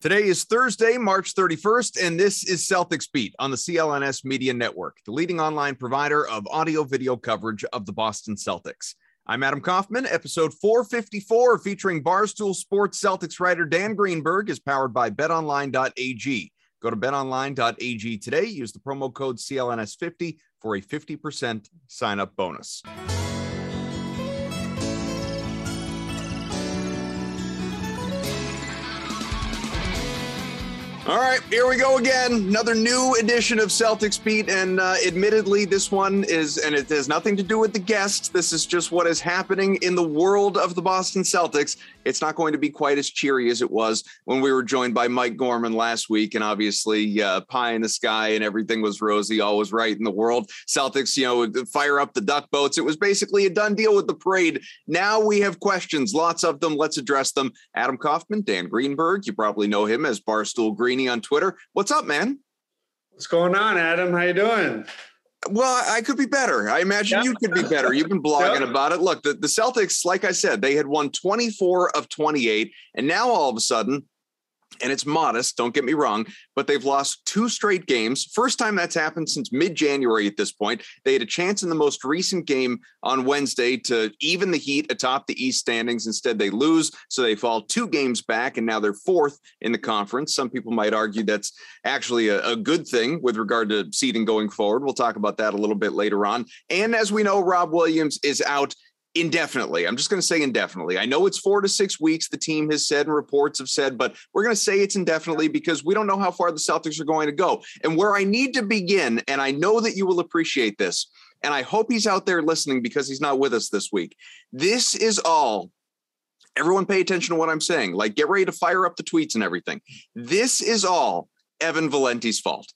Today is Thursday, March 31st, and this is Celtics Beat on the CLNS Media Network, the leading online provider of audio video coverage of the Boston Celtics. I'm Adam Kaufman. Episode 454, featuring Barstool Sports Celtics writer Dan Greenberg, is powered by betonline.ag. Go to betonline.ag today. Use the promo code CLNS50 for a 50% sign up bonus. All right, here we go again. Another new edition of Celtics Beat. And uh, admittedly, this one is, and it has nothing to do with the guests. This is just what is happening in the world of the Boston Celtics. It's not going to be quite as cheery as it was when we were joined by Mike Gorman last week. And obviously, uh, pie in the sky and everything was rosy, all was right in the world. Celtics, you know, fire up the duck boats. It was basically a done deal with the parade. Now we have questions, lots of them. Let's address them. Adam Kaufman, Dan Greenberg, you probably know him as Barstool Greeny on Twitter. What's up, man? What's going on, Adam? How you doing? Well, I could be better. I imagine yeah. you could be better. You've been blogging yeah. about it. Look, the, the Celtics, like I said, they had won 24 of 28, and now all of a sudden and it's modest, don't get me wrong, but they've lost two straight games. First time that's happened since mid January at this point. They had a chance in the most recent game on Wednesday to even the Heat atop the East standings. Instead, they lose. So they fall two games back, and now they're fourth in the conference. Some people might argue that's actually a, a good thing with regard to seeding going forward. We'll talk about that a little bit later on. And as we know, Rob Williams is out indefinitely. I'm just going to say indefinitely. I know it's four to six weeks, the team has said and reports have said, but we're going to say it's indefinitely because we don't know how far the Celtics are going to go. And where I need to begin, and I know that you will appreciate this, and I hope he's out there listening because he's not with us this week. This is all. Everyone pay attention to what I'm saying. Like, get ready to fire up the tweets and everything. This is all Evan Valenti's fault.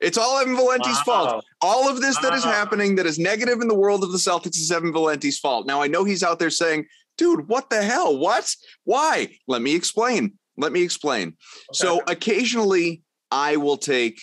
It's all Evan Valenti's wow. fault. All of this that is happening that is negative in the world of the Celtics is Evan Valenti's fault. Now I know he's out there saying, dude, what the hell? What? Why? Let me explain. Let me explain. Okay. So occasionally I will take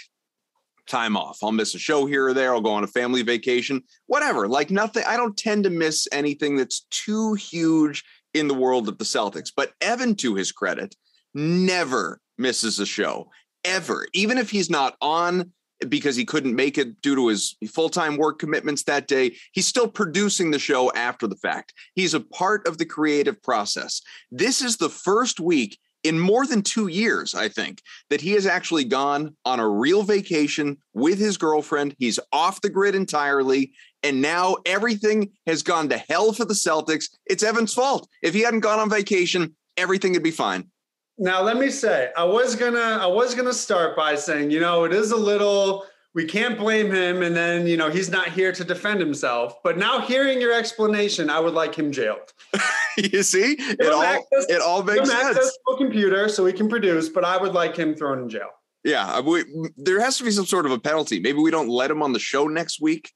time off. I'll miss a show here or there. I'll go on a family vacation, whatever. Like nothing. I don't tend to miss anything that's too huge in the world of the Celtics. But Evan, to his credit, never misses a show ever. Even if he's not on because he couldn't make it due to his full-time work commitments that day he's still producing the show after the fact he's a part of the creative process this is the first week in more than two years, I think, that he has actually gone on a real vacation with his girlfriend. He's off the grid entirely. And now everything has gone to hell for the Celtics. It's Evan's fault. If he hadn't gone on vacation, everything would be fine. Now let me say, I was gonna I was gonna start by saying, you know, it is a little we can't blame him, and then you know he's not here to defend himself. But now hearing your explanation, I would like him jailed. you see, it all access, it all makes sense. Access to a computer so he can produce, but I would like him thrown in jail. Yeah, we, there has to be some sort of a penalty. Maybe we don't let him on the show next week.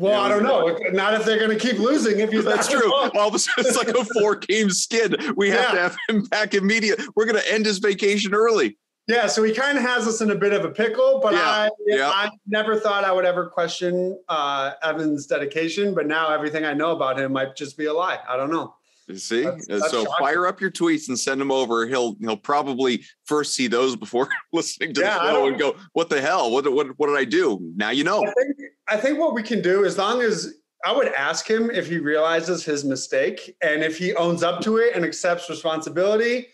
Well, I don't know. Not if they're going to keep losing. If you that's true. All of a sudden, it's like a four-game skid. We have yeah. to have him back immediate. We're going to end his vacation early. Yeah, so he kind of has us in a bit of a pickle. But yeah. I. I never thought I would ever question uh, Evan's dedication. But now everything I know about him might just be a lie. I don't know. You see, that's, that's so shocking. fire up your tweets and send them over. He'll he'll probably first see those before listening to yeah, the show and go, "What the hell? What what what did I do?" Now you know. I think, I think what we can do, as long as I would ask him if he realizes his mistake and if he owns up to it and accepts responsibility,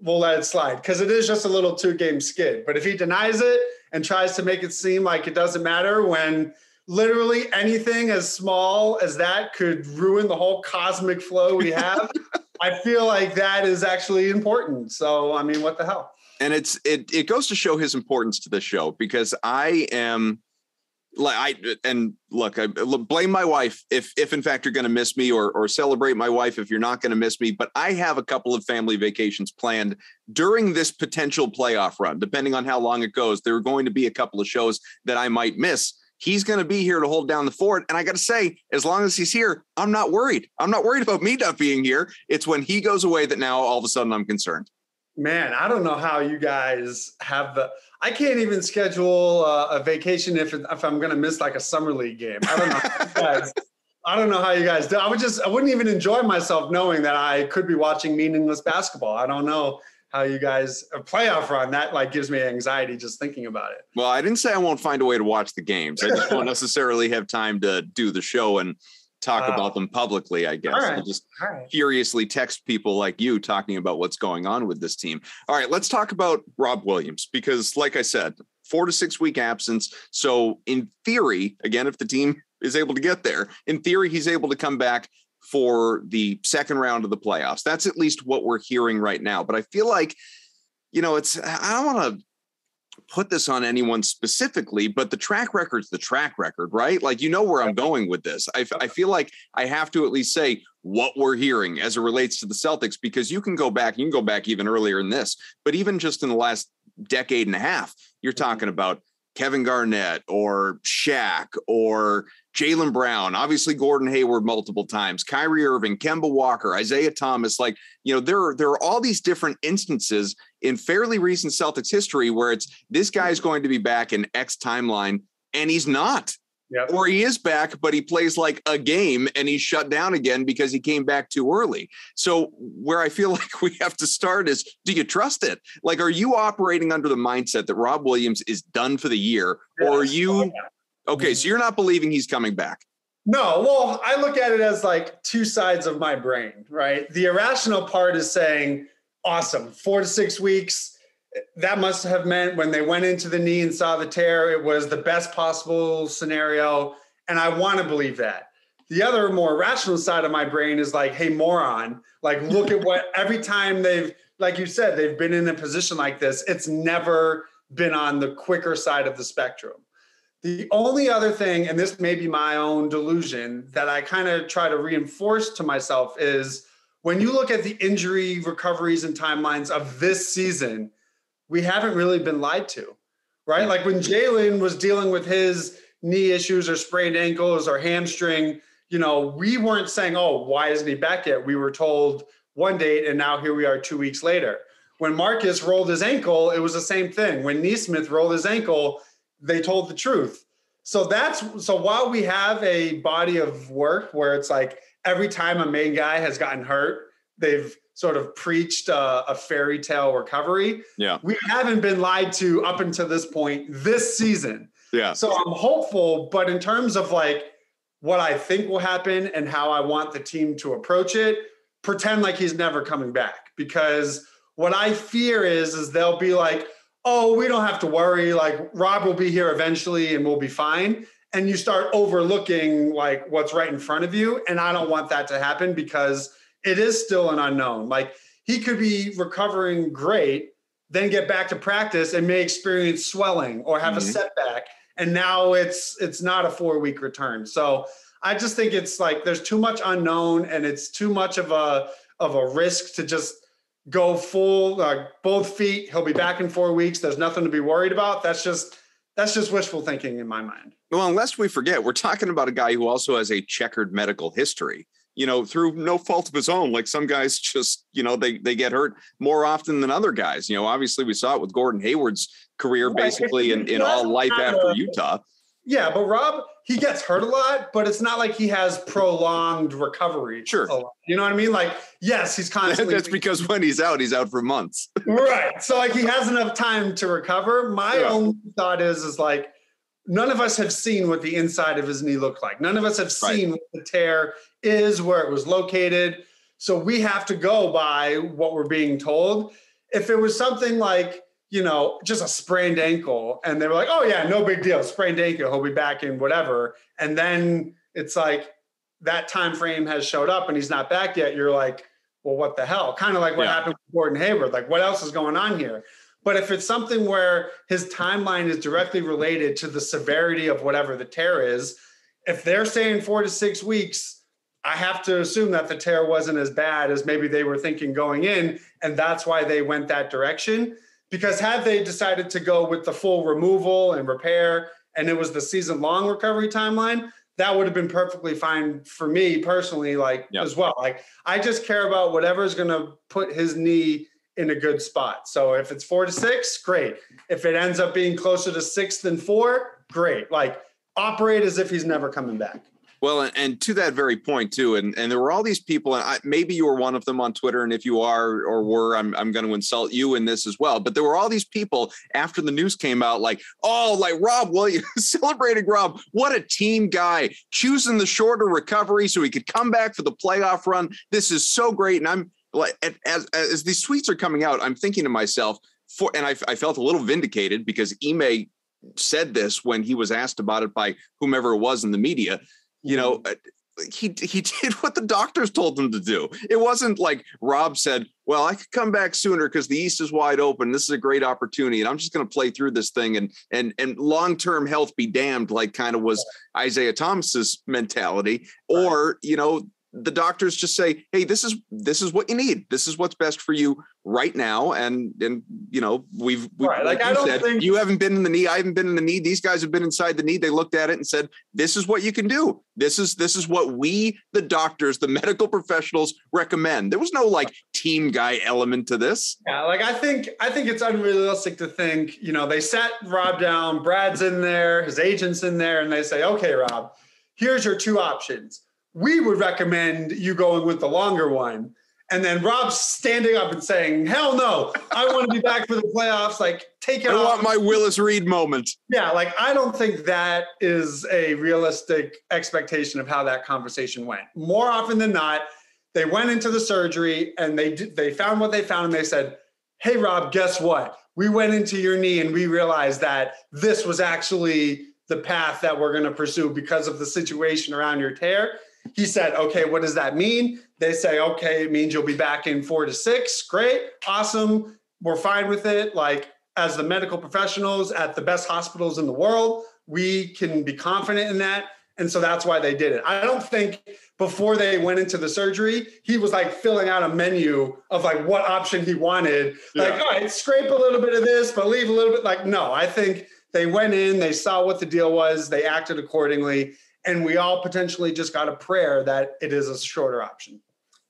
we'll let it slide because it is just a little two game skid. But if he denies it and tries to make it seem like it doesn't matter when literally anything as small as that could ruin the whole cosmic flow we have, I feel like that is actually important. So, I mean, what the hell? And it's it it goes to show his importance to the show because I am like I and look, I uh, blame my wife if if in fact you're going to miss me, or or celebrate my wife if you're not going to miss me. But I have a couple of family vacations planned during this potential playoff run. Depending on how long it goes, there are going to be a couple of shows that I might miss. He's going to be here to hold down the fort, and I got to say, as long as he's here, I'm not worried. I'm not worried about me not being here. It's when he goes away that now all of a sudden I'm concerned. Man, I don't know how you guys have the. I can't even schedule uh, a vacation if if I'm going to miss like a summer league game. I don't know, guys. I don't know how you guys do. I would just I wouldn't even enjoy myself knowing that I could be watching meaningless basketball. I don't know how you guys a playoff run that like gives me anxiety just thinking about it. Well, I didn't say I won't find a way to watch the games. I just won't necessarily have time to do the show and talk uh, about them publicly, I guess. Right. Just right. furiously text people like you talking about what's going on with this team. All right, let's talk about Rob Williams because, like I said, four to six week absence. So, in theory, again, if the team is able to get there, in theory, he's able to come back for the second round of the playoffs. That's at least what we're hearing right now. But I feel like, you know, it's, I don't want to put this on anyone specifically, but the track record's the track record, right? Like, you know where I'm going with this. I, I feel like I have to at least say what we're hearing as it relates to the Celtics, because you can go back, you can go back even earlier in this, but even just in the last decade and a half, you're mm-hmm. talking about Kevin Garnett or Shaq or Jaylen Brown, obviously Gordon Hayward multiple times, Kyrie Irving, Kemba Walker, Isaiah Thomas. Like, you know, there are, there are all these different instances in fairly recent Celtics history where it's this guy is going to be back in X timeline and he's not. Yep. Or he is back, but he plays like a game and he's shut down again because he came back too early. So, where I feel like we have to start is do you trust it? Like, are you operating under the mindset that Rob Williams is done for the year? Yes. Or are you oh, okay? So, you're not believing he's coming back? No, well, I look at it as like two sides of my brain, right? The irrational part is saying, awesome, four to six weeks that must have meant when they went into the knee and saw the tear, it was the best possible scenario. And I want to believe that. The other more rational side of my brain is like, hey, moron, like, look at what every time they've, like you said, they've been in a position like this, it's never been on the quicker side of the spectrum. The only other thing, and this may be my own delusion, that I kind of try to reinforce to myself is when you look at the injury recoveries and timelines of this season, we haven't really been lied to, right? Like when Jaylen was dealing with his knee issues or sprained ankles or hamstring, you know, we weren't saying, oh, why isn't he back yet? We were told one date, and now here we are two weeks later. When Marcus rolled his ankle, it was the same thing. When Nesmith rolled his ankle, they told the truth. So that's so while we have a body of work where it's like every time a main guy has gotten hurt, they've sort of preached a, a, fairy tale recovery. Yeah. We haven't been lied to up until this point this season. Yeah. So I'm hopeful, but in terms of like what I think will happen and how I want the team to approach it, pretend like he's never coming back because what I fear is is they'll be like, "Oh, we don't have to worry, like Rob will be here eventually and we'll be fine." And you start overlooking like what's right in front of you, and I don't want that to happen because it is still an unknown. Like he could be recovering great, then get back to practice and may experience swelling or have mm-hmm. a setback. And now it's it's not a four week return. So I just think it's like there's too much unknown and it's too much of a of a risk to just go full uh, both feet. He'll be back in four weeks. There's nothing to be worried about. That's just that's just wishful thinking in my mind. Well, unless we forget, we're talking about a guy who also has a checkered medical history you know, through no fault of his own. Like some guys just, you know, they they get hurt more often than other guys. You know, obviously we saw it with Gordon Hayward's career basically in, in all life after Utah. Yeah, but Rob, he gets hurt a lot, but it's not like he has prolonged recovery. Sure. You know what I mean? Like, yes, he's constantly. That's because when he's out, he's out for months. right. So like he has enough time to recover. My yeah. own thought is, is like, none of us have seen what the inside of his knee looked like. None of us have seen right. what the tear is, where it was located. So we have to go by what we're being told. if it was something like, you know, just a sprained ankle and they were like, oh, yeah, no big deal, sprained ankle, he'll be back in whatever. And then it's like that time frame has showed up and he's not back yet. You're like, well, what the hell? Kind of like what yeah. happened with Gordon Hayward. Like, what else is going on here? But if it's something where his timeline is directly related to the severity of whatever the tear is, if they're saying four to six weeks, I have to assume that the tear wasn't as bad as maybe they were thinking going in. And that's why they went that direction. Because had they decided to go with the full removal and repair, and it was the season long recovery timeline, that would have been perfectly fine for me personally, like yep. as well. Like I just care about whatever is going to put his knee in a good spot. So if it's four to six, great. If it ends up being closer to six than four, great. Like operate as if he's never coming back. Well, and, to that very point too, and and there were all these people, and I, maybe you were one of them on Twitter, and if you are or were, I'm I'm going to insult you in this as well. But there were all these people after the news came out, like, oh, like Rob Williams celebrating Rob, what a team guy, choosing the shorter recovery so he could come back for the playoff run. This is so great, and I'm as as these tweets are coming out, I'm thinking to myself, for and I, I felt a little vindicated because Ime said this when he was asked about it by whomever it was in the media you know mm-hmm. uh, he he did what the doctors told him to do. It wasn't like Rob said, "Well, I could come back sooner because the East is wide open. This is a great opportunity, and I'm just going to play through this thing and and and long term health be damned." Like kind of was Isaiah Thomas's mentality, or you know the doctors just say, "Hey, this is this is what you need. This is what's best for you right now." And and you know, we've, we've right. like, like you said, think... you haven't been in the knee. I haven't been in the knee. These guys have been inside the knee. They looked at it and said, "This is what you can do. This is this is what we, the doctors, the medical professionals, recommend." There was no like team guy element to this. Yeah, like I think I think it's unrealistic to think. You know, they sat Rob down. Brad's in there. His agent's in there, and they say, "Okay, Rob, here's your two options." We would recommend you going with the longer one. And then Rob's standing up and saying, "Hell no! I want to be back for the playoffs. Like, take it." I off. want my Willis Reed moment. Yeah, like I don't think that is a realistic expectation of how that conversation went. More often than not, they went into the surgery and they they found what they found, and they said, "Hey, Rob, guess what? We went into your knee and we realized that this was actually the path that we're going to pursue because of the situation around your tear." He said, okay, what does that mean? They say, okay, it means you'll be back in four to six. Great, awesome. We're fine with it. Like, as the medical professionals at the best hospitals in the world, we can be confident in that. And so that's why they did it. I don't think before they went into the surgery, he was like filling out a menu of like what option he wanted. Yeah. Like, all right, scrape a little bit of this, but leave a little bit. Like, no, I think they went in, they saw what the deal was, they acted accordingly and we all potentially just got a prayer that it is a shorter option.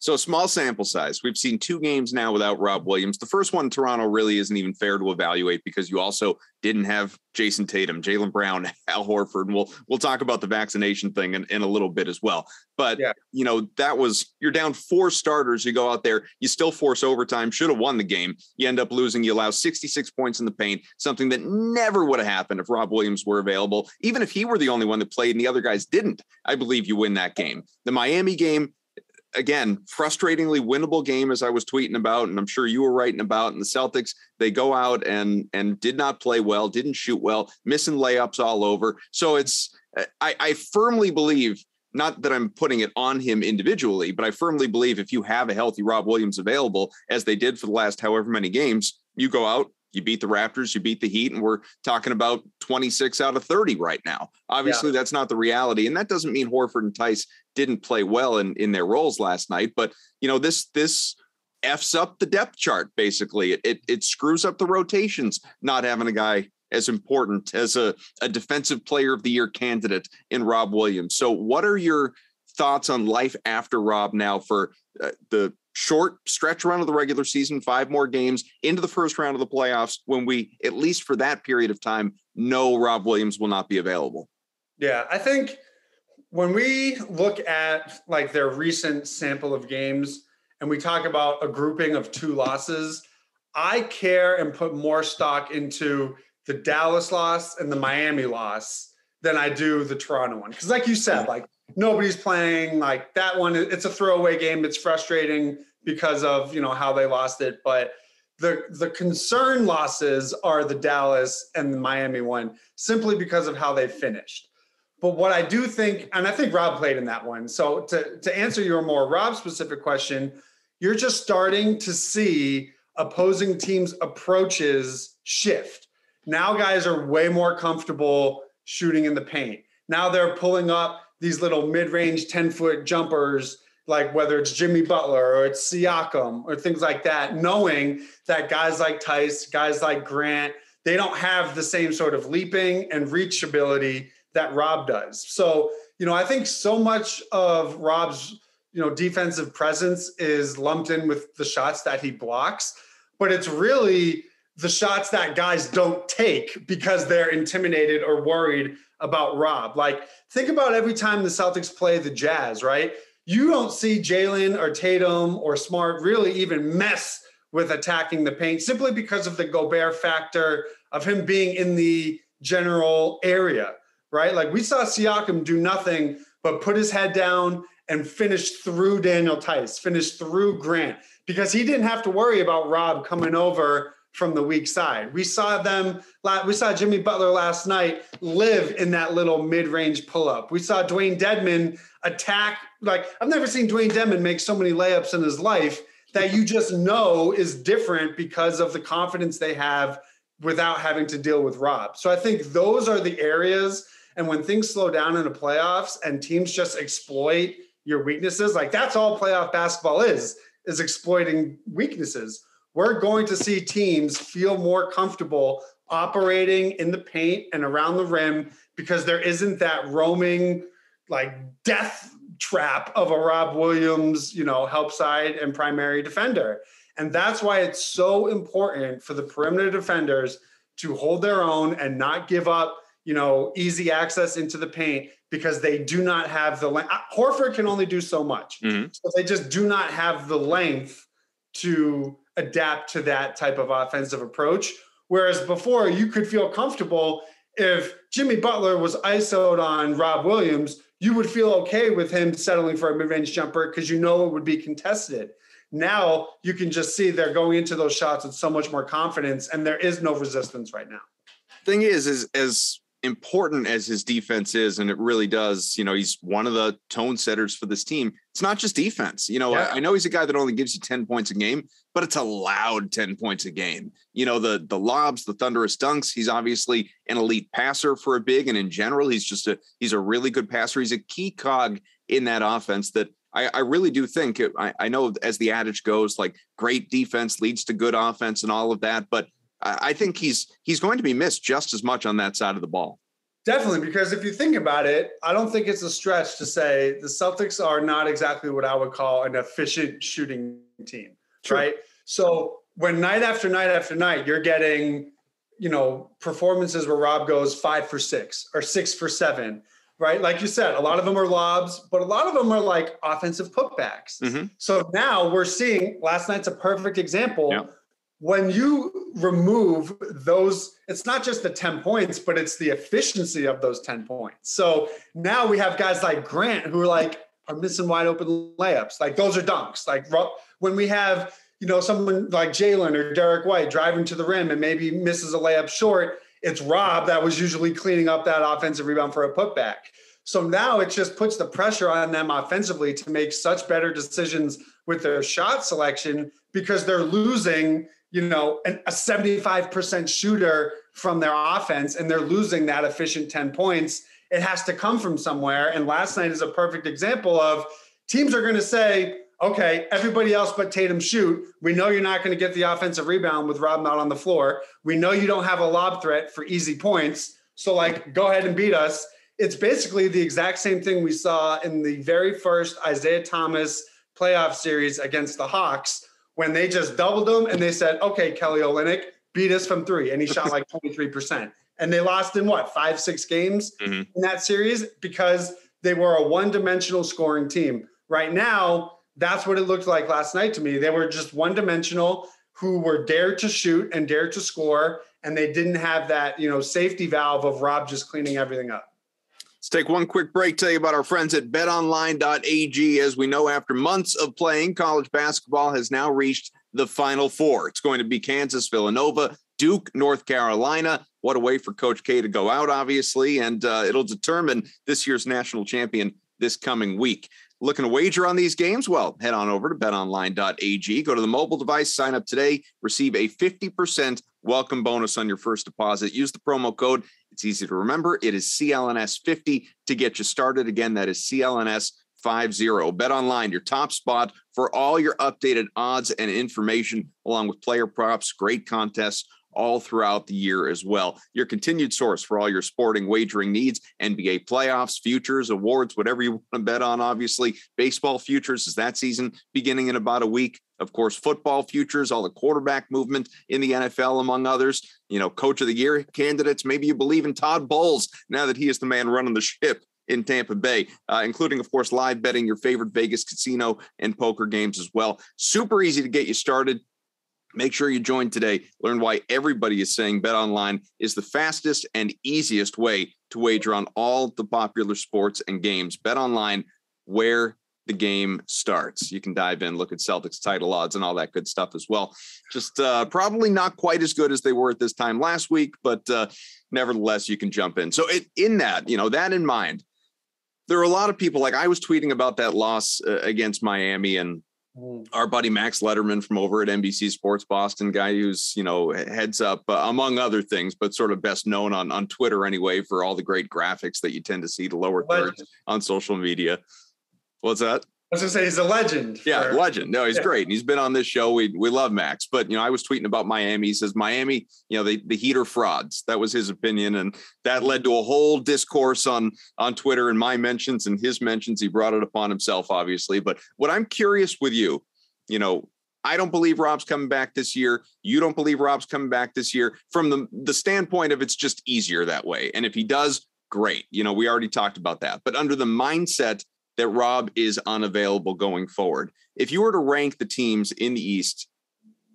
So small sample size. We've seen two games now without Rob Williams. The first one, Toronto, really isn't even fair to evaluate because you also didn't have Jayson Tatum, Jaylen Brown, Al Horford, and we'll we'll talk about the vaccination thing in, in a little bit as well. But yeah. you know, that was you're down four starters. You go out there, you still force overtime, should have won the game. You end up losing, you allow 66 points in the paint, something that never would have happened if Rob Williams were available. Even if he were the only one that played and the other guys didn't, I believe you win that game. The Miami game, again, frustratingly winnable game as I was tweeting about, and I'm sure you were writing about. And the Celtics, they go out and and did not play well, didn't shoot well, missing layups all over. So it's uh, I, I firmly believe. Not that I'm putting it on him individually, but I firmly believe if you have a healthy Rob Williams available, as they did for the last however many games, you go out, you beat the Raptors, you beat the Heat, and we're talking about 26 out of 30 right now. Obviously, yeah. that's not the reality. And that doesn't mean Horford and Theis didn't play well in, in their roles last night. But you know, this this f's up the depth chart, basically. It, it it screws up the rotations, not having a guy as important as a, a defensive player of the year candidate in Rob Williams. So what are your thoughts on life after Rob now for uh, the short stretch run of the regular season, five more games into the first round of the playoffs when we, at least for that period of time, know Rob Williams will not be available? Yeah, I think when we look at like their recent sample of games and we talk about a grouping of two losses, I care and put more stock into the Dallas loss and the Miami loss than I do the Toronto one. Because, like you said, like nobody's playing like that one. It's a throwaway game. It's frustrating because of you know how they lost it. But The the concern losses are the Dallas and the Miami one simply because of how they finished. But what I do think, and I think Rob played in that one. So to, to answer your more Rob specific question, you're just starting to see opposing teams' approaches shift. Now guys are way more comfortable shooting in the paint. Now they're pulling up these little mid-range 10-foot jumpers like whether it's Jimmy Butler or it's Siakam or things like that, knowing that guys like Theis, guys like Grant, they don't have the same sort of leaping and reach ability that Rob does. So, you know, I think so much of Rob's, you know, defensive presence is lumped in with the shots that he blocks, but it's really the shots that guys don't take because they're intimidated or worried about Rob. Like, think about every time the Celtics play the Jazz, right? you don't see Jaylen or Tatum or Smart really even mess with attacking the paint simply because of the Gobert factor of him being in the general area, right? Like we saw Siakam do nothing but put his head down and finish through Daniel Theis, finish through Grant, because he didn't have to worry about Rob coming over from the weak side. We saw them, we saw Jimmy Butler last night live in that little mid range pull up. We saw Dewayne Dedmon attack. Like, I've never seen Dewayne Dedmon make so many layups in his life that you just know is different because of the confidence they have without having to deal with Rob. So I think those are the areas. And when things slow down in the playoffs and teams just exploit your weaknesses, like that's all playoff basketball is, is exploiting weaknesses we're going to see teams feel more comfortable operating in the paint and around the rim because there isn't that roaming like death trap of a Rob Williams, you know, help side and primary defender. And that's why it's so important for the perimeter defenders to hold their own and not give up, you know, easy access into the paint because they do not have the length. Horford can only do so much. Mm-hmm. So they just do not have the length to adapt to that type of offensive approach. Whereas before, you could feel comfortable if Jimmy Butler was ISO'd on Rob Williams, you would feel okay with him settling for a mid range jumper because you know it would be contested. Now you can just see they're going into those shots with so much more confidence, and there is no resistance right now. Thing is, is as important as his defense is, and it really does, you know, he's one of the tone setters for this team. It's not just defense. You know, yeah. I, I, know he's a guy that only gives you 10 points a game, but it's a loud 10 points a game. You know, the the lobs, the thunderous dunks. He's obviously an elite passer for a big, and in general, he's just a he's a really good passer. He's a key cog in that offense that I, I really do think it, I, I know as the adage goes, like great defense leads to good offense and all of that, but I think he's he's going to be missed just as much on that side of the ball. Definitely, because if you think about it, I don't think it's a stretch to say the Celtics are not exactly what I would call an efficient shooting team, True. right? So when night after night after night, you're getting, you know, performances where Rob goes five for six or six for seven, right? Like you said, a lot of them are lobs, but a lot of them are like offensive putbacks. Mm-hmm. So now we're seeing last night's a perfect example. Yeah when you remove those, it's not just the 10 points, but it's the efficiency of those 10 points. So now we have guys like Grant who are like, are missing wide open layups. Like those are dunks. Like when we have, you know, someone like Jaylen or Derrick White driving to the rim and maybe misses a layup short, it's Rob that was usually cleaning up that offensive rebound for a putback. So now it just puts the pressure on them offensively to make such better decisions with their shot selection because they're losing you know, an, a 75% shooter from their offense and they're losing that efficient 10 points. It has to come from somewhere. And last night is a perfect example of teams are going to say, okay, everybody else but Tatum shoot. We know you're not going to get the offensive rebound with Rob not on the floor. We know you don't have a lob threat for easy points. So, like, go ahead and beat us. It's basically the exact same thing we saw in the very first Isaiah Thomas playoff series against the Hawks when they just doubled him and they said, okay, Kelly Olynyk, beat us from three. And he shot like 23%. And they lost in what, five, six games mm-hmm. in that series because they were a one dimensional scoring team. Right now, that's what it looked like last night to me. They were just one dimensional who were dared to shoot and dared to score. And they didn't have that, you know, safety valve of Rob just cleaning everything up. Let's take one quick break, tell you about our friends at betonline.ag. As we know, after months of playing, college basketball has now reached the Final Four. It's going to be Kansas, Villanova, Duke, North Carolina. What a way for Coach K to go out, obviously, and uh, it'll determine this year's national champion this coming week. Looking to wager on these games? Well, head on over to betonline.ag. Go to the mobile device, sign up today, receive a 50% welcome bonus on your first deposit. Use the promo code. It's easy to remember. It is CLNS50 to get you started. Again, that is CLNS 50. Bet online, your top spot for all your updated odds and information, along with player props, great contests all throughout the year as well. Your continued source for all your sporting wagering needs, NBA playoffs, futures, awards, whatever you want to bet on, obviously. Baseball futures is that season beginning in about a week. Of course, football futures, all the quarterback movement in the NFL, among others. You know, coach of the year candidates. Maybe you believe in Todd Bowles now that he is the man running the ship in Tampa Bay, uh, including, of course, live betting your favorite Vegas casino and poker games as well. Super easy to get you started. Make sure you join today. Learn why everybody is saying Bet Online is the fastest and easiest way to wager on all the popular sports and games. Bet Online, where the game starts. You can dive in, look at Celtics title odds and all that good stuff as well. Just uh, probably not quite as good as they were at this time last week, but uh, nevertheless, you can jump in. So, it, in that, you know, that in mind, there are a lot of people like I was tweeting about that loss uh, against Miami and. Our buddy Max Letterman from over at NBC Sports Boston, guy who's you know heads up uh, among other things, but sort of best known on on Twitter anyway for all the great graphics that you tend to see the lower thirds on social media. What's that? I was gonna say he's a legend. Yeah, for, legend. No, he's yeah. great. And he's been on this show. We we love Max. But you know, I was tweeting about Miami. He says Miami, you know, the, the Heat are frauds. That was his opinion. And that led to a whole discourse on on Twitter and my mentions and his mentions. He brought it upon himself, obviously. But what I'm curious with you, you know, I don't believe Rob's coming back this year. You don't believe Rob's coming back this year. From the, the standpoint of it's just easier that way. And if he does, great. You know, we already talked about that. But under the mindset that Rob is unavailable going forward. If you were to rank the teams in the East,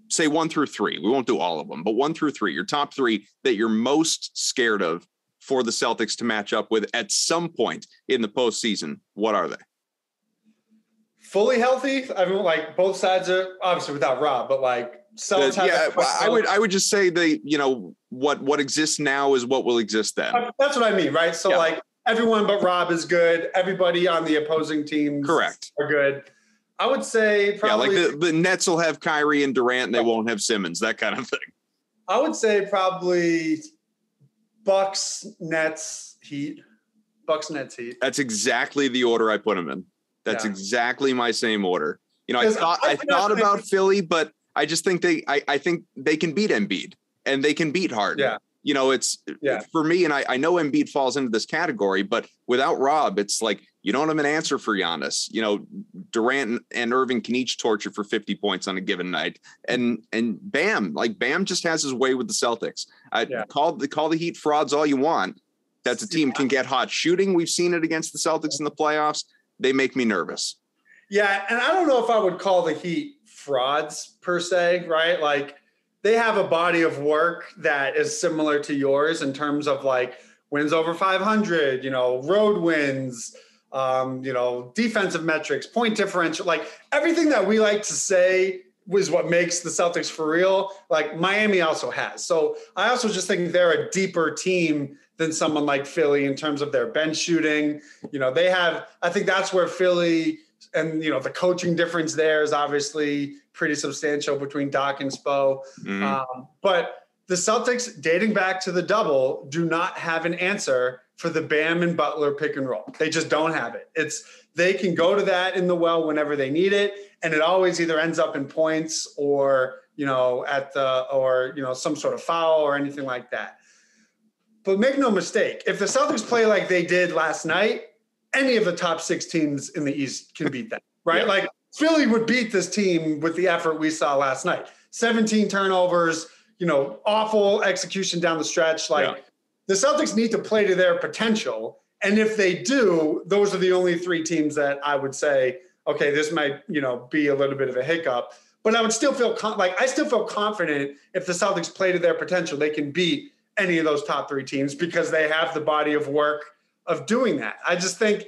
say one through three, we won't do all of them, but one through three, your top three that you're most scared of for the Celtics to match up with at some point in the postseason, what are they? Fully healthy. I mean, like both sides are obviously without Rob, but like Celtics. Yeah, I would. I would just say they. You know what? What exists now is what will exist then. That's what I mean, right? So yeah. like everyone but Rob is good. Everybody on the opposing teams correct are good. I would say probably yeah, like the, the Nets will have Kyrie and Durant, and they won't have Simmons, that kind of thing. I would say probably Bucks, Nets, Heat. Bucks, Nets, Heat. That's exactly the order I put them in. That's yeah. exactly my same order. You know, I thought I, I thought about Philly, but I just think they I, I think they can beat Embiid and they can beat Harden. Yeah you know, it's yeah. for me, and I, I know Embiid falls into this category, but without Rob, it's like you don't have an answer for Giannis. You know, Durant and Irving can each torture for 50 points on a given night. And and Bam, like Bam just has his way with the Celtics. I yeah. call the call the Heat frauds all you want. That's a team can get hot shooting. We've seen it against the Celtics in the playoffs. They make me nervous. Yeah, and I don't know if I would call the Heat frauds per se, right? Like they have a body of work that is similar to yours in terms of like wins over 500, you know, road wins, um, you know, defensive metrics, point differential, like everything that we like to say was what makes the Celtics for real. Like Miami also has. So I also just think they're a deeper team than someone like Philly in terms of their bench shooting. You know, they have, I think that's where Philly and, you know, the coaching difference there is obviously pretty substantial between Doc and Spo. Mm-hmm. Um, but the Celtics, dating back to the double, do not have an answer for the Bam and Butler pick and roll. They just don't have it. It's they can go to that in the well whenever they need it, and it always either ends up in points or you know at the or you know some sort of foul or anything like that. But make no mistake, if the Celtics play like they did last night, any of the top six teams in the East can beat them, right? Yeah. Like Philly would beat this team with the effort we saw last night. 17 turnovers, you know, awful execution down the stretch. Like yeah. the Celtics need to play to their potential. And if they do, those are the only three teams that I would say, okay, this might, you know, be a little bit of a hiccup. But I would still feel con- like I still feel confident if the Celtics play to their potential, they can beat any of those top three teams because they have the body of work of doing that. I just think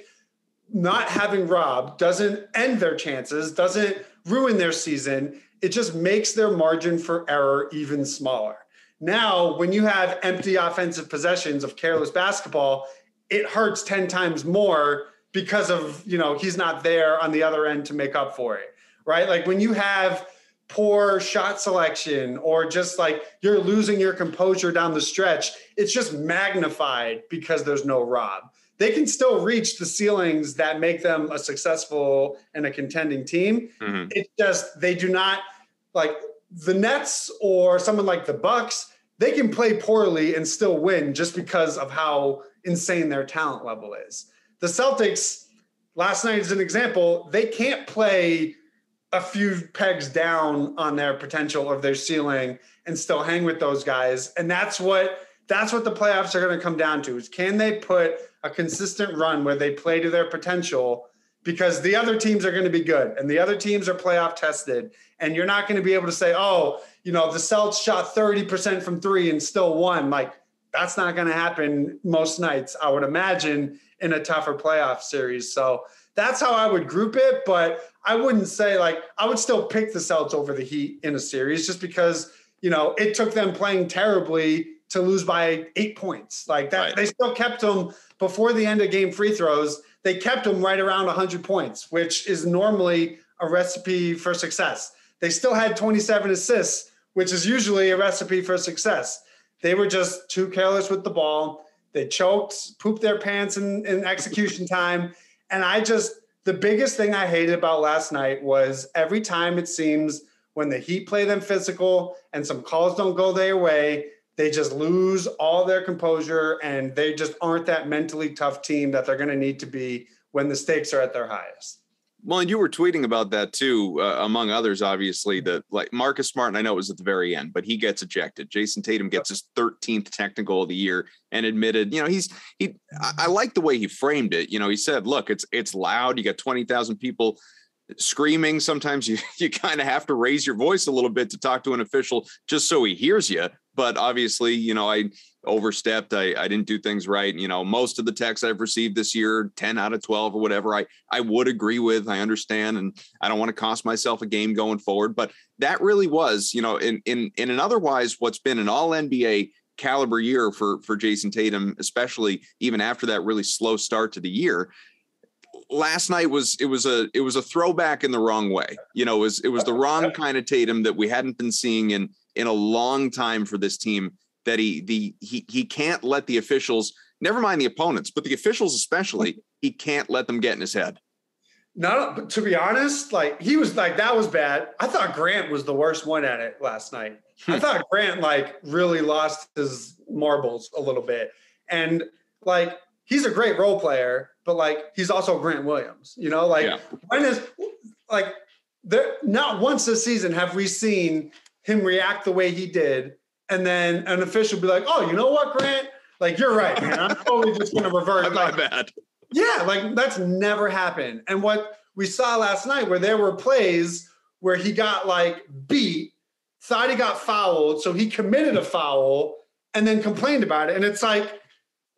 not having Rob doesn't end their chances, doesn't ruin their season. it just makes their margin for error even smaller. Now, when you have empty offensive possessions of careless basketball, it hurts 10 times more because of, you know, he's not there on the other end to make up for it, right? Like when you have poor shot selection or just like you're losing your composure down the stretch, it's just magnified because there's no Rob. They can still reach the ceilings that make them a successful and a contending team. Mm-hmm. It's just they do not like the Nets or someone like the Bucks, they can play poorly and still win just because of how insane their talent level is. The Celtics, last night as an example, they can't play a few pegs down on their potential of their ceiling and still hang with those guys. And that's what that's what the playoffs are going to come down to is can they put a consistent run where they play to their potential? Because the other teams are going to be good and the other teams are playoff tested. And you're not going to be able to say oh you know the Celtics shot 30% from 3 and still won. Like that's not going to happen most nights I would imagine in a tougher playoff series. So that's how I would group it but I wouldn't say like I would still pick the Celtics over the Heat in a series just because you know it took them playing terribly to lose by eight points. Like that right. they still kept them before the end of game free throws. They kept them right around 100 points which is normally a recipe for success. They still had 27 assists which is usually a recipe for success. They were just too careless with the ball. They choked pooped their pants in, in execution time and i just the biggest thing I hated about last night was every time it seems when the Heat play them physical and some calls don't go their way, they just lose all their composure and they just aren't that mentally tough team that they're going to need to be when the stakes are at their highest. Well, and you were tweeting about that too, uh, among others. Obviously, that like Marcus Smart, and I know it was at the very end, but he gets ejected. Jayson Tatum gets his 13th technical of the year, and admitted, you know, he's he. I like the way he framed it. You know, he said, "Look, it's it's loud. You got 20,000 people screaming. Sometimes you you kind of have to raise your voice a little bit to talk to an official just so he hears you." But obviously, you know, I overstepped. I, I didn't do things right. You know, most of the texts I've received this year, 10 out of 12 or whatever, I, I would agree with. I understand. And I don't want to cost myself a game going forward. But that really was, you know, in in in an otherwise what's been an all NBA caliber year for for Jayson Tatum, especially even after that really slow start to the year. Last night was it was a it was a throwback in the wrong way. You know, it was it was the wrong kind of Tatum that we hadn't been seeing in in a long time for this team that he the he he can't let the officials never mind the opponents but the officials especially he can't let them get in his head. No to be honest like he was like that was bad. I thought grant was the worst one at it last night. I hmm. thought grant like really lost his marbles a little bit. And like he's a great role player but like he's also grant williams you know? Like yeah. when is like there not once this season have we seen him react the way he did and then an official be like, "Oh, you know what, Grant? Like you're right, man. I'm totally just going to revert." like, bad. Yeah, like that's never happened. And what we saw last night, where there were plays where he got like beat, thought he got fouled, so he committed a foul, and then complained about it. And it's like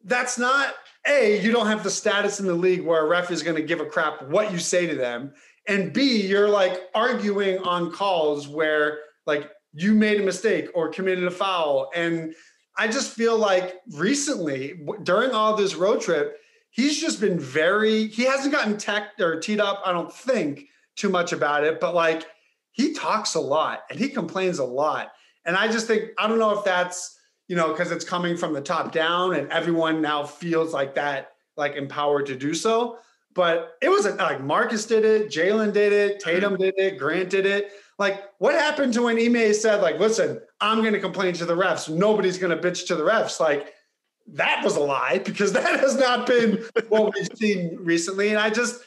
that's not a. You don't have the status in the league where a ref is going to give a crap what you say to them, and B, you're like arguing on calls where like you made a mistake or committed a foul. And I just feel like recently, during all this road trip, he's just been very, he hasn't gotten tech or teed up, I don't think, too much about it, but like he talks a lot and he complains a lot. And I just think, I don't know if that's, you know, because it's coming from the top down and everyone now feels like that, like empowered to do so. But it wasn't like Marcus did it, Jaylen did it, Tatum mm-hmm. did it, Grant did it. Like, what happened to when Ime said, like, listen, I'm going to complain to the refs. Nobody's going to bitch to the refs. Like, that was a lie because that has not been what we've seen recently. And I just,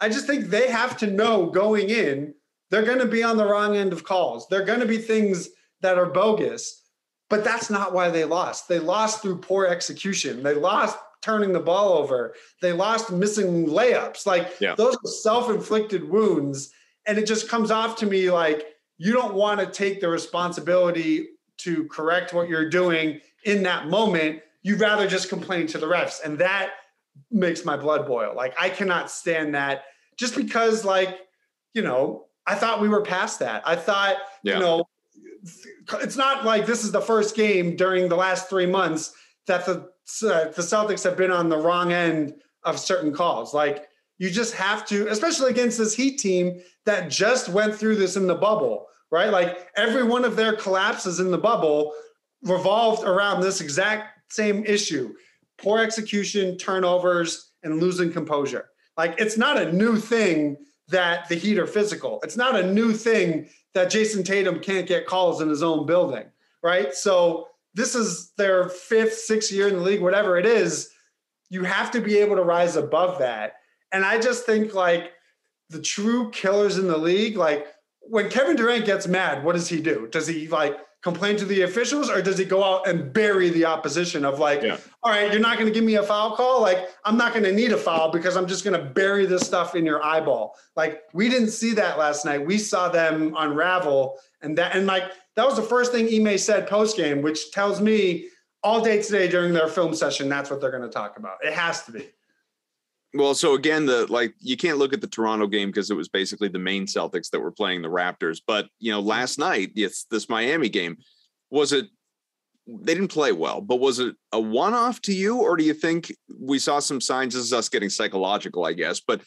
I just think they have to know going in, they're going to be on the wrong end of calls. They're going to be things that are bogus, but that's not why they lost. They lost through poor execution. They lost turning the ball over. They lost missing layups. Like yeah. those are self-inflicted wounds and it just comes off to me like you don't want to take the responsibility to correct what you're doing in that moment. You'd rather just complain to the refs. And that makes my blood boil. Like I cannot stand that just because like, you know, I thought we were past that. I thought, yeah. you know, it's not like this is the first game during the last three months that the uh, the Celtics have been on the wrong end of certain calls. Like you just have to, especially against this Heat team that just went through this in the bubble, right? Like every one of their collapses in the bubble revolved around this exact same issue: poor execution, turnovers, and losing composure. Like it's not a new thing that the Heat are physical. It's not a new thing that Jayson Tatum can't get calls in his own building, right? So this is their fifth, sixth year in the league, whatever it is. You have to be able to rise above that. And I just think like the true killers in the league, like when Kevin Durant gets mad, what does he do? Does he like complain to the officials or does he go out and bury the opposition of like yeah. all right you're not going to give me a foul call? Like i'm not going to need a foul because i'm just going to bury this stuff in your eyeball. Like we didn't see that last night. We saw them unravel and that and like that was the first thing Ime said post game which tells me all day today during their film session that's what they're going to talk about. It has to be well, so again, the like you can't look at the Toronto game because it was basically the main Celtics that were playing the Raptors. But you know, last night, it's this Miami game. Was it they didn't play well, but was it a one-off to you, or do you think we saw some signs? This is us getting psychological, I guess, but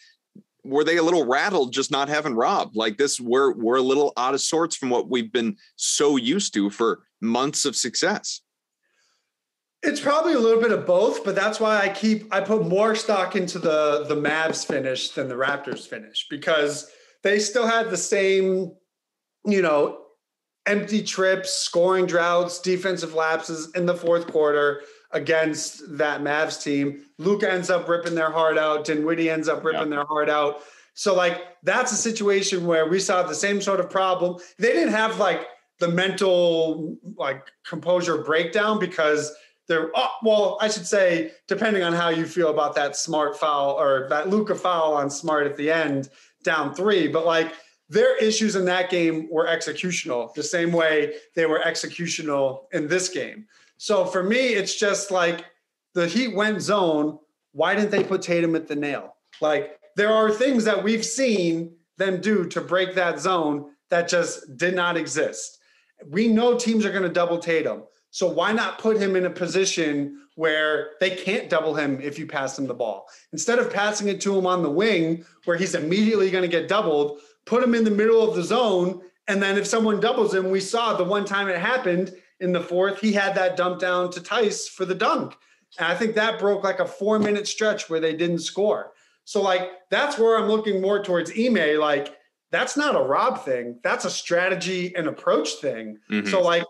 were they a little rattled just not having Rob? Like this, we're we're a little out of sorts from what we've been so used to for months of success. It's probably a little bit of both, but that's why I keep I put more stock into the the Mavs finish than the Raptors finish because they still had the same, you know, empty trips, scoring droughts, defensive lapses in the fourth quarter against that Mavs team. Luka ends up ripping their heart out. Dinwiddie ends up ripping their heart out. So like that's a situation where we saw the same sort of problem. They didn't have like the mental like composure breakdown because there. Oh, well, I should say, depending on how you feel about that smart foul or that Luka foul on Smart at the end, down three. But like their issues in that game were executional, the same way they were executional in this game. So for me, it's just like the Heat went zone. Why didn't they put Tatum at the nail? Like there are things that we've seen them do to break that zone that just did not exist. We know teams are going to double Tatum. So why not put him in a position where they can't double him if you pass him the ball? Instead of passing it to him on the wing where he's immediately going to get doubled, put him in the middle of the zone. And then if someone doubles him, we saw the one time it happened in the fourth, he had that dump down to Theis for the dunk. And I think that broke like a four minute stretch where they didn't score. So like that's where I'm looking more towards Ime. Like that's not a Rob thing. That's a strategy and approach thing. Mm-hmm. So like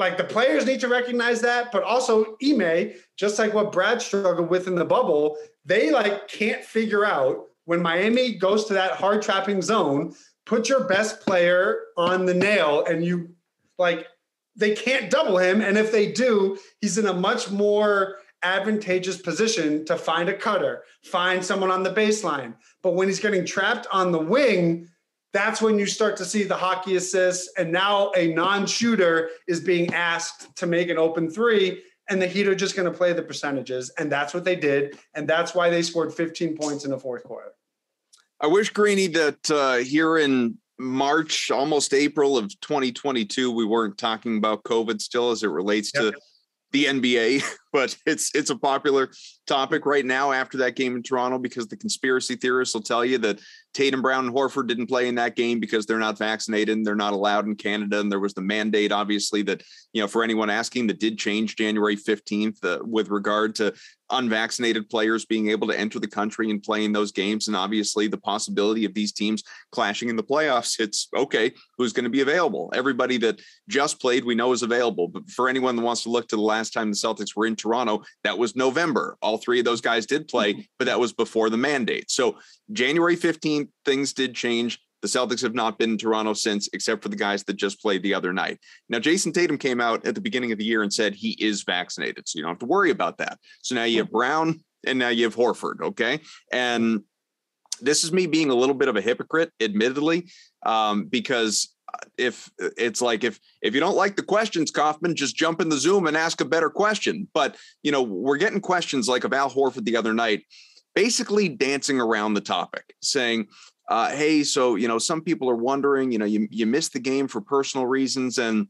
like the players need to recognize that, but also Ime, just like what Brad struggled with in the bubble, they like can't figure out when Miami goes to that hard trapping zone, put your best player on the nail and you like they can't double him. And if they do, he's in a much more advantageous position to find a cutter, find someone on the baseline. But when he's getting trapped on the wing, that's when you start to see the hockey assists. And now a non shooter is being asked to make an open three. And the Heat are just going to play the percentages. And that's what they did. And that's why they scored 15 points in the fourth quarter. I wish Greeny that uh, here in March, almost April of 2022, we weren't talking about COVID still as it relates yep. to the NBA, but it's it's a popular topic right now after that game in Toronto because the conspiracy theorists will tell you that Tatum Brown and Horford didn't play in that game because they're not vaccinated and they're not allowed in Canada. And there was the mandate, obviously, that, you know, for anyone asking, that did change January 15th uh, with regard to unvaccinated players being able to enter the country and play in those games. And obviously, the possibility of these teams clashing in the playoffs, it's okay, who's going to be available? Everybody that just played, we know is available. But for anyone that wants to look to the last time the Celtics were in Toronto, that was November. All three of those guys did play, mm-hmm. but that was before the mandate. So January 15th, things did change. The Celtics have not been in Toronto since, except for the guys that just played the other night. Now, Jayson Tatum came out at the beginning of the year and said he is vaccinated. So you don't have to worry about that. So now you have Brown and now you have Horford. Okay. And this is me being a little bit of a hypocrite, admittedly, um, because if it's like if if you don't like the questions kaufman just jump in the zoom and ask a better question but you know we're getting questions like of al horford the other night basically dancing around the topic, saying, uh, hey, so you know, some people are wondering, you know, you you missed the game for personal reasons, and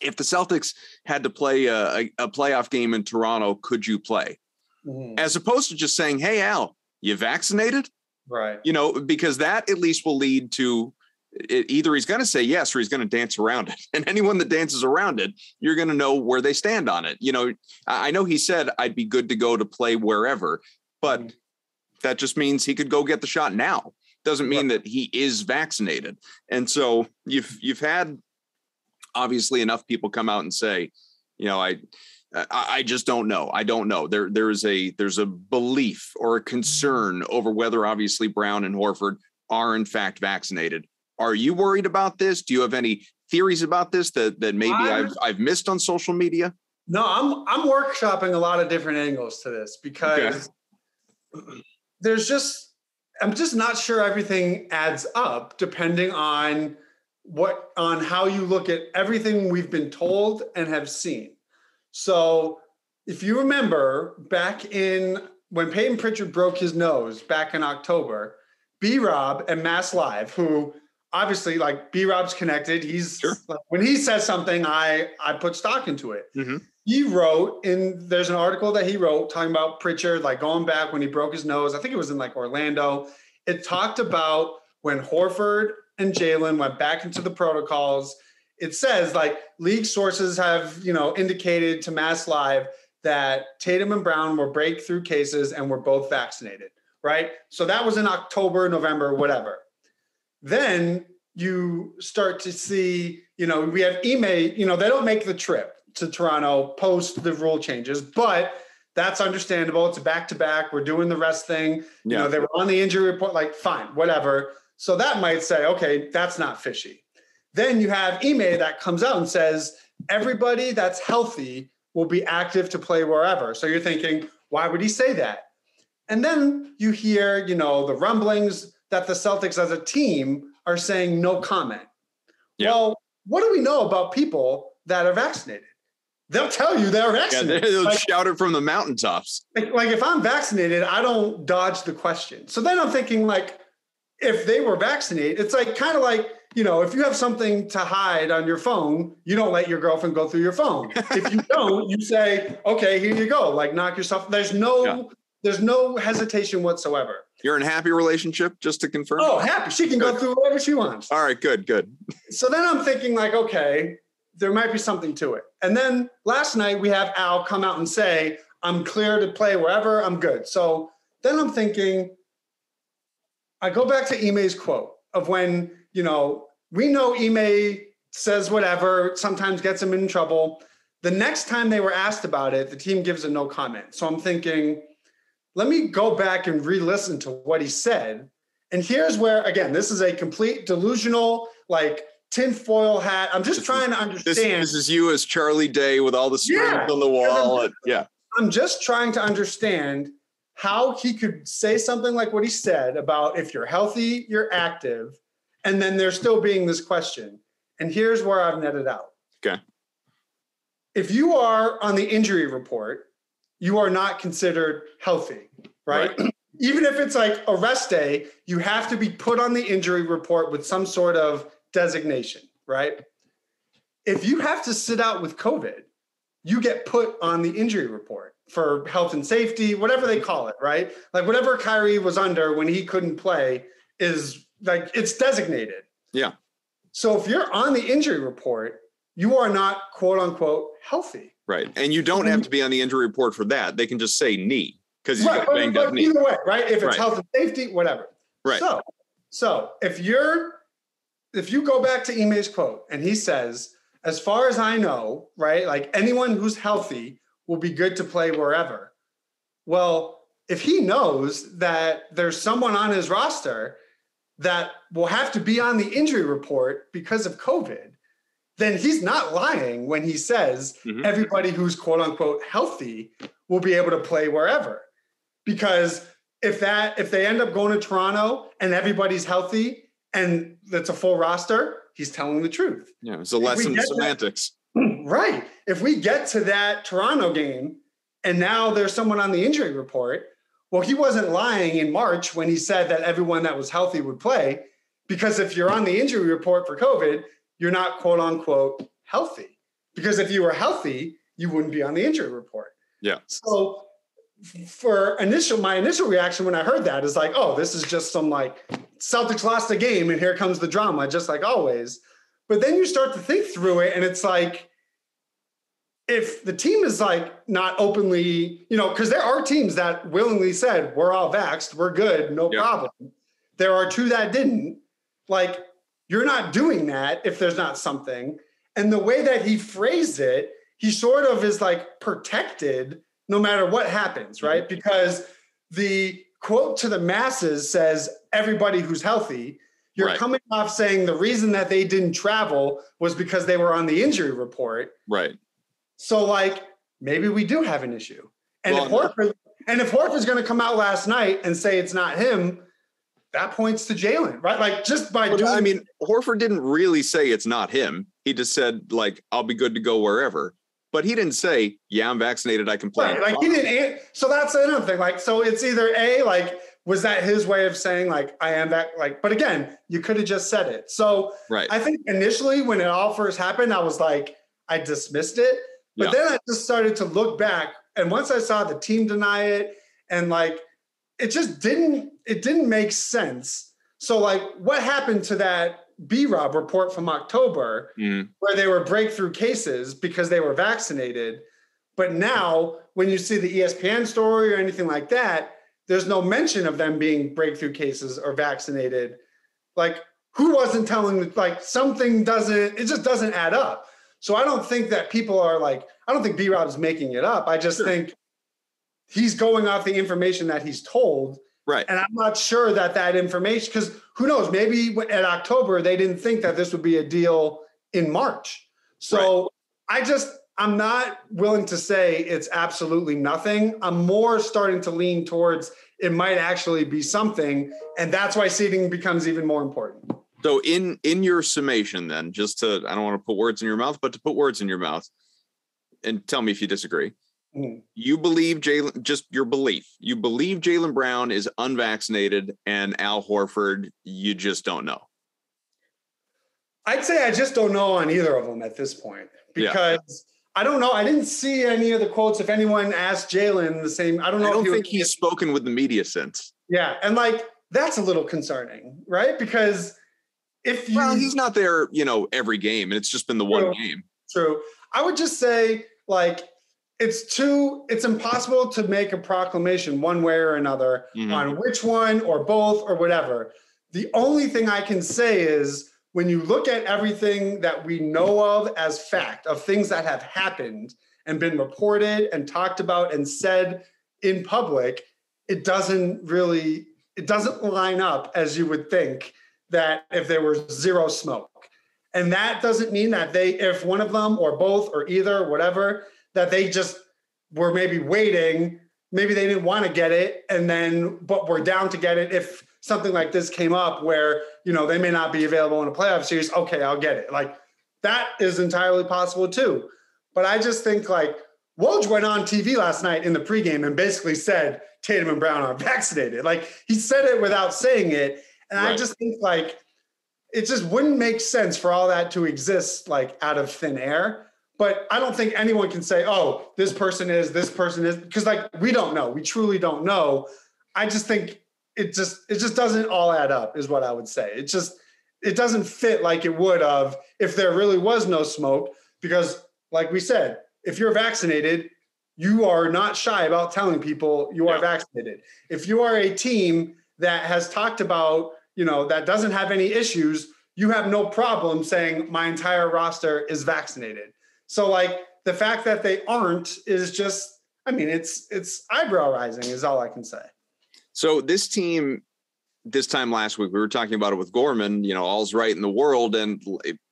if the Celtics had to play a, a, a playoff game in Toronto, could you play? Mm-hmm. As opposed to just saying, hey, Al, you vaccinated? Right. You know, because that at least will lead to it, either he's going to say yes or he's going to dance around it. And anyone that dances around it, you're going to know where they stand on it. You know, I know he said I'd be good to go to play wherever, but mm-hmm. That just means he could go get the shot now. Doesn't mean right. that he is vaccinated. And so you've you've had obviously enough people come out and say, you know, I I just don't know. I don't know. There there is a there's a belief or a concern over whether obviously Brown and Horford are in fact vaccinated. Are you worried about this? Do you have any theories about this that that maybe i have I've missed on social media? No, I'm I'm workshopping a lot of different angles to this because okay. There's just I'm just not sure everything adds up depending on what on how you look at everything we've been told and have seen. So if you remember back in when Peyton Pritchard broke his nose back in October, B Rob and Mass Live, who obviously like B Rob's connected. He's sure. like, when he says something, I I put stock into it. Mm-hmm. He wrote in there's an article that he wrote talking about Pritchard, like going back when he broke his nose. I think it was in like Orlando. It talked about when Horford and Jaylen went back into the protocols. It says like league sources have you know indicated to Mass Live that Tatum and Brown were breakthrough cases and were both vaccinated. Right. So that was in October, November, whatever then you start to see, you know, we have Ime, you know, they don't make the trip to Toronto post the rule changes, but that's understandable. It's a back to back. We're doing the rest thing. Yeah. You know, they were on the injury report, like, fine, whatever. So that might say, okay, that's not fishy. Then you have Ime that comes out and says, everybody that's healthy will be active to play wherever. So you're thinking, why would he say that? And then you hear, you know, the rumblings that the Celtics as a team are saying no comment. Yeah. Well, what do we know about people that are vaccinated? They'll tell you they're vaccinated. Yeah, they'll like, shout it from the mountaintops. Like, like if I'm vaccinated, I don't dodge the question. So then I'm thinking like, if they were vaccinated, it's like kind of like you know, if you have something to hide on your phone, you don't let your girlfriend go through your phone. if you don't, you say, okay, here you go. Like knock yourself. There's no, yeah. there's no hesitation whatsoever. You're in a happy relationship, just to confirm. Oh, happy. She can good. go through whatever she wants. All right, good, good. So then I'm thinking, like, okay, there might be something to it. And then last night we have Al come out and say, I'm clear to play wherever, I'm good. So then I'm thinking, I go back to Ime's quote of when, you know, we know Ime says whatever, sometimes gets him in trouble. The next time they were asked about it, the team gives a no comment. So I'm thinking, let me go back and re-listen to what he said. And here's where, again, this is a complete delusional, like tinfoil hat. I'm just this trying to understand. This, this, is you as Charlie Day with all the screens yeah, on the wall. I'm, yeah. I'm just trying to understand how he could say something like what he said about if you're healthy, you're active, and then there's still being this question. And here's where I've netted out. Okay. If you are on the injury report you are not considered healthy, right? right. Even if it's like a rest day, you have to be put on the injury report with some sort of designation, right? If you have to sit out with COVID, you get put on the injury report for health and safety, whatever they call it, right? Like whatever Kyrie was under when he couldn't play is like it's designated. Yeah. So if you're on the injury report, you are not quote unquote healthy. Right. And you don't have to be on the injury report for that. They can just say knee because he's right, got banged but, up knee. Either way, right? If it's right. health and safety, whatever. Right. So, so if you're if you go back to Ime's quote and he says, as far as I know, right, like anyone who's healthy will be good to play wherever. Well, if he knows that there's someone on his roster that will have to be on the injury report because of COVID, then he's not lying when he says mm-hmm. everybody who's quote unquote healthy will be able to play wherever. Because if that if they end up going to Toronto and everybody's healthy and it's a full roster, he's telling the truth. Yeah, it's a lesson in semantics. Right. If we get to that Toronto game and now there's someone on the injury report, Well, he wasn't lying in March when he said that everyone that was healthy would play, because if you're on the injury report for COVID, you're not quote unquote healthy. Because if you were healthy, you wouldn't be on the injury report. Yeah. So for initial my initial reaction when I heard that is like, oh, this is just some like Celtics lost a game and here comes the drama, just like always. But then you start to think through it, and it's like, if the team is like not openly, you know, because there are teams that willingly said, we're all vaxxed, we're good, no problem. There are two that didn't. Like, you're not doing that if there's not something. And the way that he phrased it, he sort of is like protected no matter what happens, mm-hmm. right? Because the quote to the masses says, everybody who's healthy. You're right. coming off saying the reason that they didn't travel was because they were on the injury report. Right. So, like, maybe we do have an issue. And well, if Horford, and if Horford's going to come out last night and say it's not him, that points to Jaylen, right? Like just by doing. I mean, Horford didn't really say it's not him. He just said like, "I'll be good to go wherever." But he didn't say, "Yeah, I'm vaccinated. I can play." Right, like he didn't. So that's another thing. Like, so it's either a like was that his way of saying like I am that like. But again, you could have just said it. So right. I think initially when it all first happened, I was like, I dismissed it. But yeah. then I just started to look back, and once I saw the team deny it, and like it just didn't it didn't make sense. So like, what happened to that B Rob report from October mm. where they were breakthrough cases because they were vaccinated? But now, when you see the ESPN story or anything like that, there's no mention of them being breakthrough cases or vaccinated. Like, who wasn't telling? Like, something doesn't. It just doesn't add up. So I don't think that people are like, I don't think B Rob is making it up. I just sure. think he's going off the information that he's told. Right. And I'm not sure that that information, because who knows, maybe at October, they didn't think that this would be a deal in March. So right. I just, I'm not willing to say it's absolutely nothing. I'm more starting to lean towards it might actually be something. And that's why seeding becomes even more important. So in in your summation, then, just to I don't want to put words in your mouth, but to put words in your mouth, and tell me if you disagree. Mm. You believe Jaylen, just your belief. You believe Jaylen Brown is unvaccinated, and Al Horford, you just don't know. I'd say I just don't know on either of them at this point because yeah. I don't know. I didn't see any of the quotes. If anyone asked Jaylen the same, I don't know. I don't he think he's spoken with the media since. Yeah, and like that's a little concerning, right? Because if you, well, he's not there, you know, every game, and it's just been the true, one game. True. I would just say, like, it's too, it's impossible to make a proclamation one way or another mm-hmm. on which one or both or whatever. The only thing I can say is when you look at everything that we know of as fact, of things that have happened and been reported and talked about and said in public, it doesn't really, it doesn't line up as you would think that if there was zero smoke. And that doesn't mean that they, if one of them or both or either, whatever, that they just were maybe waiting. Maybe they didn't want to get it. And then, but we're down to get it if something like this came up where, you know, they may not be available in a playoff series. Okay, I'll get it. Like that is entirely possible too. But I just think like Woj went on TV last night in the pregame and basically said Tatum and Brown are vaccinated. Like he said it without saying it. And right. I just think like it just wouldn't make sense for all that to exist like out of thin air. But I don't think anyone can say, oh, this person is, this person is, because like we don't know. We truly don't know. I just think it just it just doesn't all add up, is what I would say. It just it doesn't fit like it would of if there really was no smoke. Because like we said, if you're vaccinated, you are not shy about telling people you are yeah. vaccinated. If you are a team that has talked about you know, that doesn't have any issues, you have no problem saying my entire roster is vaccinated. So like the fact that they aren't is just, I mean, it's it's eyebrow rising is all I can say. So this team this time last week we were talking about it with Gorman, you know, all's right in the world and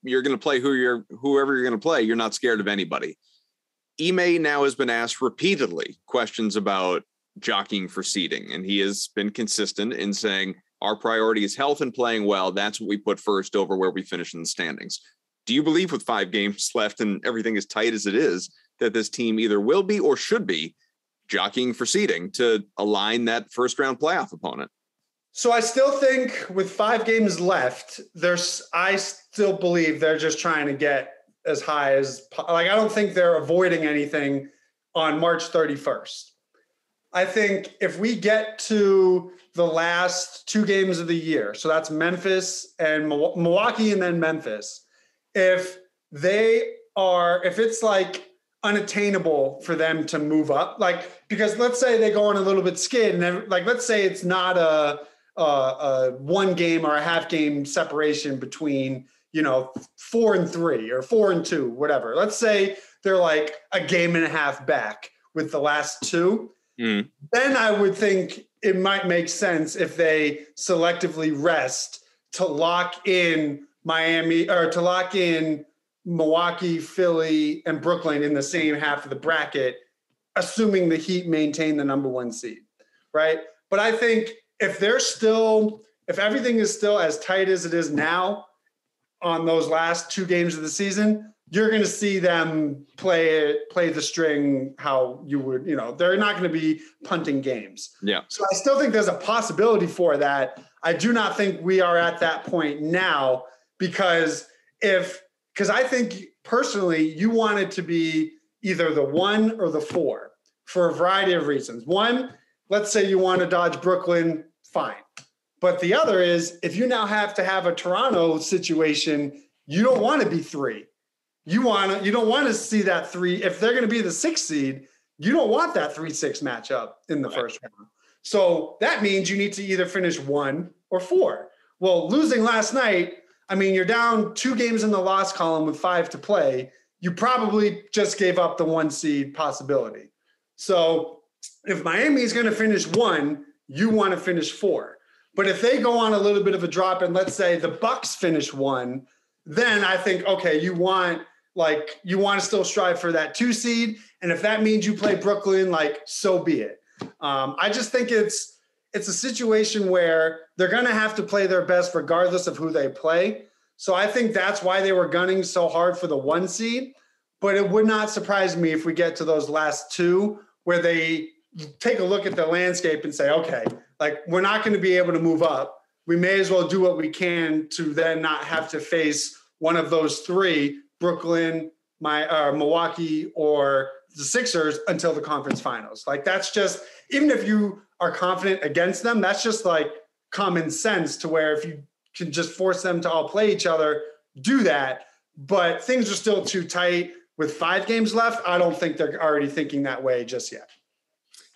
you're going to play who you're whoever you're going to play, you're not scared of anybody. Ime now has been asked repeatedly questions about jockeying for seeding and he has been consistent in saying our priority is health and playing well. That's what we put first over where we finish in the standings. Do you believe with five games left and everything as tight as it is that this team either will be or should be jockeying for seeding to align that first round playoff opponent. So I still think with five games left, there's I still believe they're just trying to get as high as like I don't think they're avoiding anything on March 31st. I think if we get to the last two games of the year, so that's Memphis and Milwaukee and then Memphis, if they are if it's like unattainable for them to move up like because let's say they go on a little bit skid and then like let's say it's not a, a, a one game or a half game separation between you know four and three or four and two whatever let's say they're like a game and a half back with the last two mm. then i would think it might make sense if they selectively rest to lock in miami or to lock in Milwaukee, Philly, and Brooklyn in the same half of the bracket, assuming the Heat maintain the number one seed, right? But I think if they're still, if everything is still as tight as it is now on those last two games of the season, you're going to see them play play the string how you would, you know, they're not going to be punting games. Yeah. So I still think there's a possibility for that. I do not think we are at that point now because if because I think personally, you want it to be either the one or the four for a variety of reasons. One, let's say you want to dodge Brooklyn, fine. But the other is if you now have to have a Toronto situation, you don't want to be three. You want to, you don't want to see that three. If they're going to be the sixth seed, you don't want that three six matchup in the right. first round. So that means you need to either finish one or four. Well, losing last night I mean, you're down two games in the loss column with five to play. You probably just gave up the one seed possibility. So if Miami is going to finish one, you want to finish four. But if they go on a little bit of a drop and let's say the Bucks finish one, then I think okay, you want like you want to still strive for that two seed, and if that means you play Brooklyn, like so be it. Um, I just think it's it's a situation where they're going to have to play their best regardless of who they play. So I think that's why they were gunning so hard for the one seed. But it would not surprise me if we get to those last two where they take a look at the landscape and say, okay, like we're not going to be able to move up. We may as well do what we can to then not have to face one of those three Brooklyn, my uh, Milwaukee, or the Sixers until the conference finals. Like that's just even if you are confident against them, that's just like common sense to where if you can just force them to all play each other, do that. But things are still too tight with five games left. I don't think they're already thinking that way just yet.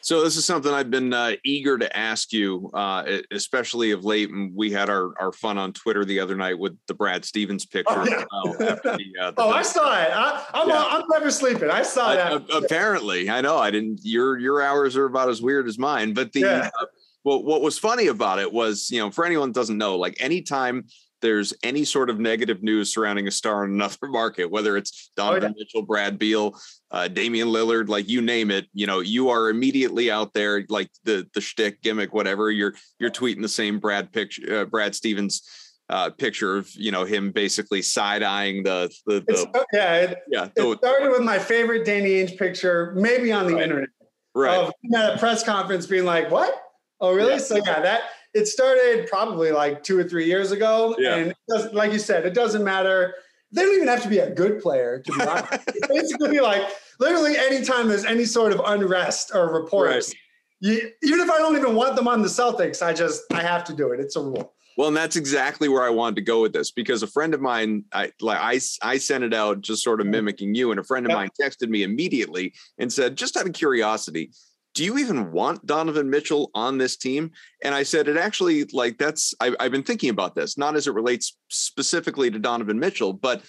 So this is something I've been uh, eager to ask you, uh, especially of late. And we had our, our fun on Twitter the other night with the Brad Stevens picture. Oh, yeah. uh, the, uh, oh I saw it. I, am yeah. I'm never sleeping. I saw that. apparently, I know. I didn't. Your your hours are about as weird as mine. But the yeah. Uh, well, what was funny about it was, you know, for anyone that doesn't know, like anytime there's any sort of negative news surrounding a star in another market, whether it's Donovan oh, yeah. Mitchell, Brad Beal, uh, Damian Lillard, like you name it, you know, you are immediately out there, like the the shtick gimmick, whatever. You're you're tweeting the same Brad picture, uh, Brad Stevens uh, picture of you know him basically side eyeing the the, the yeah it, yeah. The, it started with my favorite Danny Ainge picture, maybe on the right. internet, right? Of at a press conference, being like, "What? Oh, really?" Yeah. So yeah, that it started probably like two or three years ago. Yeah. And like you said, it doesn't matter. They don't even have to be a good player to be honest. it's basically like literally anytime there's any sort of unrest or reports, right. you, even if I don't even want them on the Celtics, I just I have to do it. It's a rule. Well, and that's exactly where I wanted to go with this because a friend of mine, I like I, I sent it out just sort of mimicking you, and a friend of mine texted me immediately and said, just out of curiosity, do you even want Donovan Mitchell on this team? And I said, it actually, like, that's, I, I've been thinking about this, not as it relates specifically to Donovan Mitchell, but,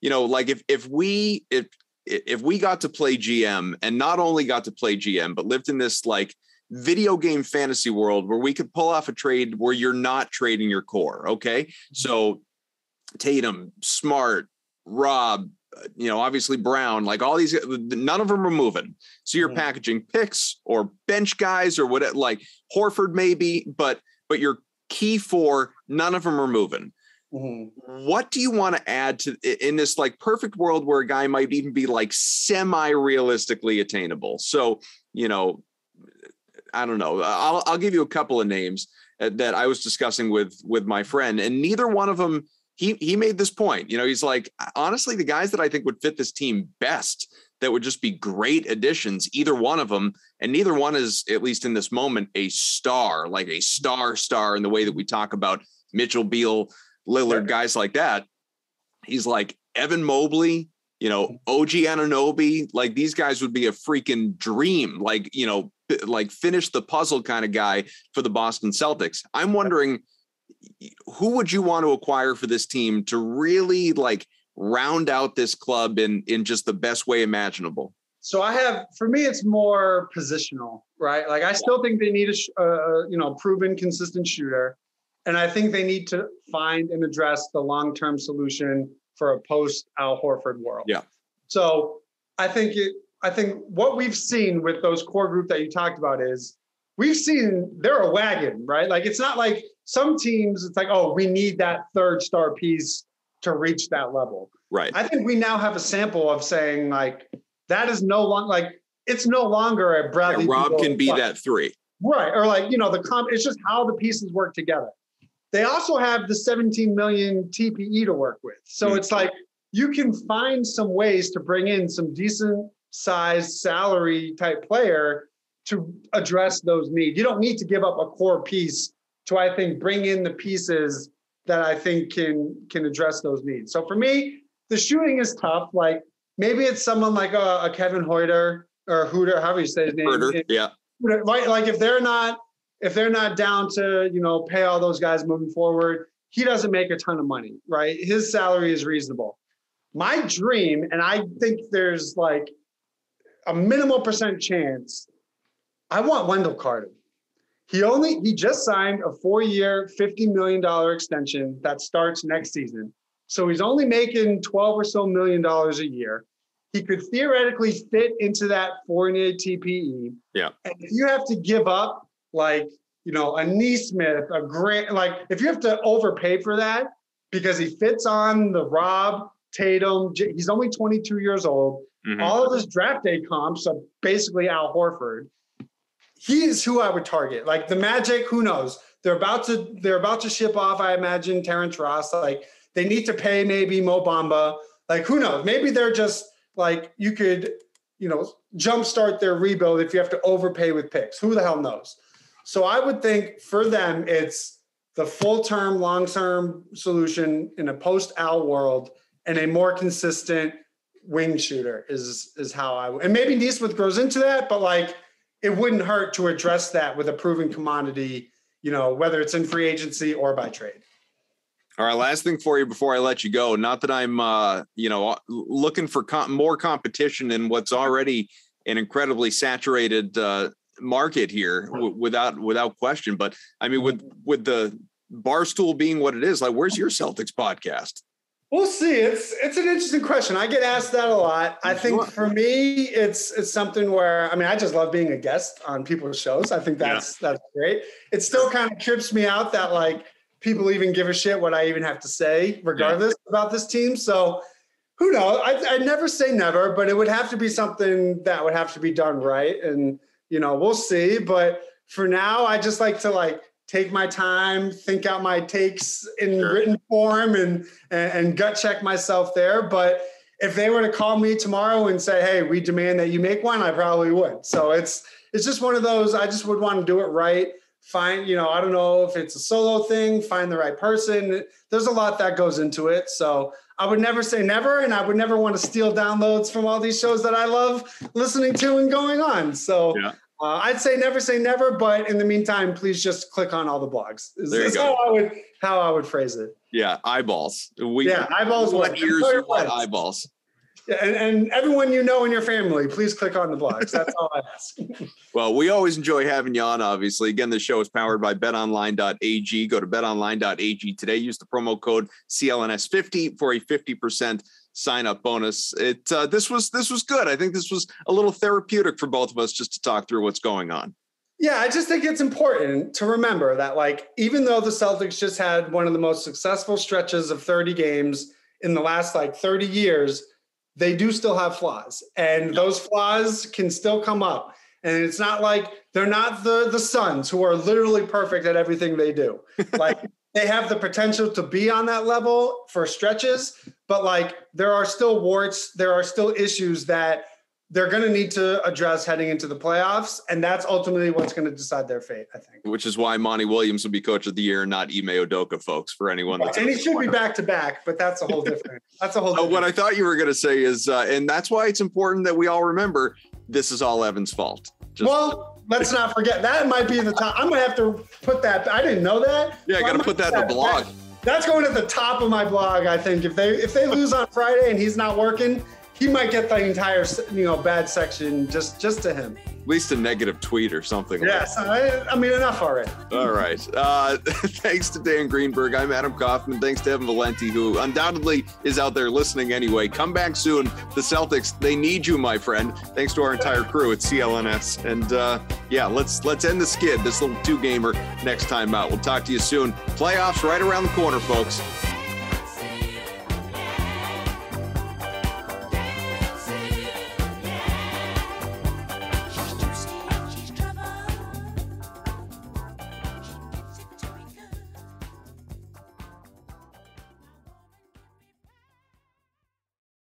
you know, like if, if we, if, if we got to play GM and not only got to play GM, but lived in this like video game fantasy world where we could pull off a trade where you're not trading your core. Okay. Mm-hmm. So Tatum, Smart, Rob, you know, obviously Brown, like all these, none of them are moving. So you're mm-hmm. packaging picks or bench guys or what, like Horford maybe, but but your key four, none of them are moving. Mm-hmm. What do you want to add to in this like perfect world where a guy might even be like semi realistically attainable? So you know, I don't know. I'll I'll give you a couple of names uh, that I was discussing with with my friend, and neither one of them. He he made this point. You know, he's like, honestly, the guys that I think would fit this team best, that would just be great additions, either one of them, and neither one is, at least in this moment, a star, like a star star in the way that we talk about Mitchell Beal, Lillard, guys like that. He's like Evan Mobley, you know, OG Anunoby, like these guys would be a freaking dream. Like, you know, like finish the puzzle kind of guy for the Boston Celtics. I'm wondering who would you want to acquire for this team to really like round out this club in in just the best way imaginable? So I have for me it's more positional, right? Like I still think they need a uh, you know proven consistent shooter, and I think they need to find and address the long term solution for a post Al Horford world. Yeah. So I think it I think what we've seen with those core group that you talked about is we've seen they're a wagon, right? Like it's not like some teams, it's like, oh, we need that third star piece to reach that level. Right. I think we now have a sample of saying like that is no longer like it's no longer a Bradley. Yeah, Rob can be that three. Right. Or like, you know, the comp it's just how the pieces work together. They also have the 17 million TPE to work with. So mm-hmm. it's like you can find some ways to bring in some decent size salary type player to address those needs. You don't need to give up a core piece to I think bring in the pieces that I think can can address those needs. So for me, the shooting is tough. Like maybe it's someone like a, a Kevin Huerter or Hooter, however you say his name. Huerter, yeah. Right, like if they're not if they're not down to you know pay all those guys moving forward, he doesn't make a ton of money, right? His salary is reasonable. My dream, and I think there's like a minimal percent chance. I want Wendell Carter. He only he just signed a four-year, fifty million dollar extension that starts next season. So he's only making twelve or so million dollars a year. He could theoretically fit into that four-year TPE. Yeah. And if you have to give up like you know a Nesmith, a Grant, like if you have to overpay for that because he fits on the Rob Tatum, he's only 22 years old. Mm-hmm. All of his draft day comps are basically Al Horford. He's who I would target. Like the Magic, who knows? They're about to they're about to ship off. I imagine Terrence Ross. Like they need to pay maybe Mo Bamba. Like who knows? Maybe they're just like you could you know jumpstart their rebuild if you have to overpay with picks. Who the hell knows? So I would think for them it's the full term, long term solution in a post Al world and a more consistent wing shooter is is how I would. And maybe Nesmith grows into that, but like it wouldn't hurt to address that with a proven commodity, you know, whether it's in free agency or by trade. All right, last thing for you before I let you go. Not that I'm, uh, you know, looking for com- more competition in what's already an incredibly saturated uh, market here, w- without without question. But I mean, with with the barstool being what it is, like, where's your Celtics podcast? We'll see. It's it's an interesting question. I get asked that a lot. I think for me, it's it's something where I mean, I just love being a guest on people's shows. I think that's yeah. that's great. It still kind of trips me out that like people even give a shit what I even have to say, regardless yeah. about this team. So who knows? I, I never say never, but it would have to be something that would have to be done right. And you know, we'll see. But for now, I just like to like take my time, think out my takes in sure. written form and, and, and gut check myself there. But if they were to call me tomorrow and say, "Hey, we demand that you make one," I probably would. So it's it's just one of those. I just would want to do it right. Find, you know, I don't know if it's a solo thing. Find the right person. There's a lot that goes into it. So I would never say never, and I would never want to steal downloads from all these shows that I love listening to and going on. So yeah. Uh, I'd say never say never, but in the meantime, please just click on all the blogs. Is, there you go. How I would how I would phrase it. Yeah, eyeballs. We, yeah, eyeballs. What ears? What eyeballs? Yeah, and, and everyone you know in your family, please click on the blogs. That's all I ask. well, we always enjoy having you on. Obviously, again, the show is powered by BetOnline.ag. Go to BetOnline.ag today. Use the promo code CLNS50 for a fifty percent sign up bonus. It uh, this was this was good. I think this was a little therapeutic for both of us just to talk through what's going on. Yeah, I just think it's important to remember that like even though the Celtics just had one of the most successful stretches of 30 games in the last like 30 years, they do still have flaws and those flaws can still come up. And it's not like they're not the the Suns who are literally perfect at everything they do. Like they have the potential to be on that level for stretches, but like there are still warts, there are still issues that they're going to need to address heading into the playoffs, and that's ultimately what's going to decide their fate. I think. Which is why Monty Williams will be coach of the year, not Ime Udoka, folks. For anyone that's and he should be back to back, but that's a whole different. That's a whole. Different. what I thought you were going to say is, uh, and that's why it's important that we all remember this is all Evan's fault. Just, well, let's not forget that might be in the top. I'm gonna have to put that. I didn't know that. Yeah, I got to put that in the blog. That, that's going at the top of my blog. I think if they if they lose on Friday and he's not working, he might get the entire you know bad section just just to him. At least a negative tweet or something. Yes, like I, I, mean enough already. All right. Uh, thanks to Dan Greenberg. I'm Adam Kaufman. Thanks to Evan Valenti, who undoubtedly is out there listening anyway. Come back soon. The Celtics, they need you, my friend. Thanks to our entire crew at CLNS. And uh, yeah, let's let's end the skid. This little two gamer next time out. We'll talk to you soon. Playoffs right around the corner, folks.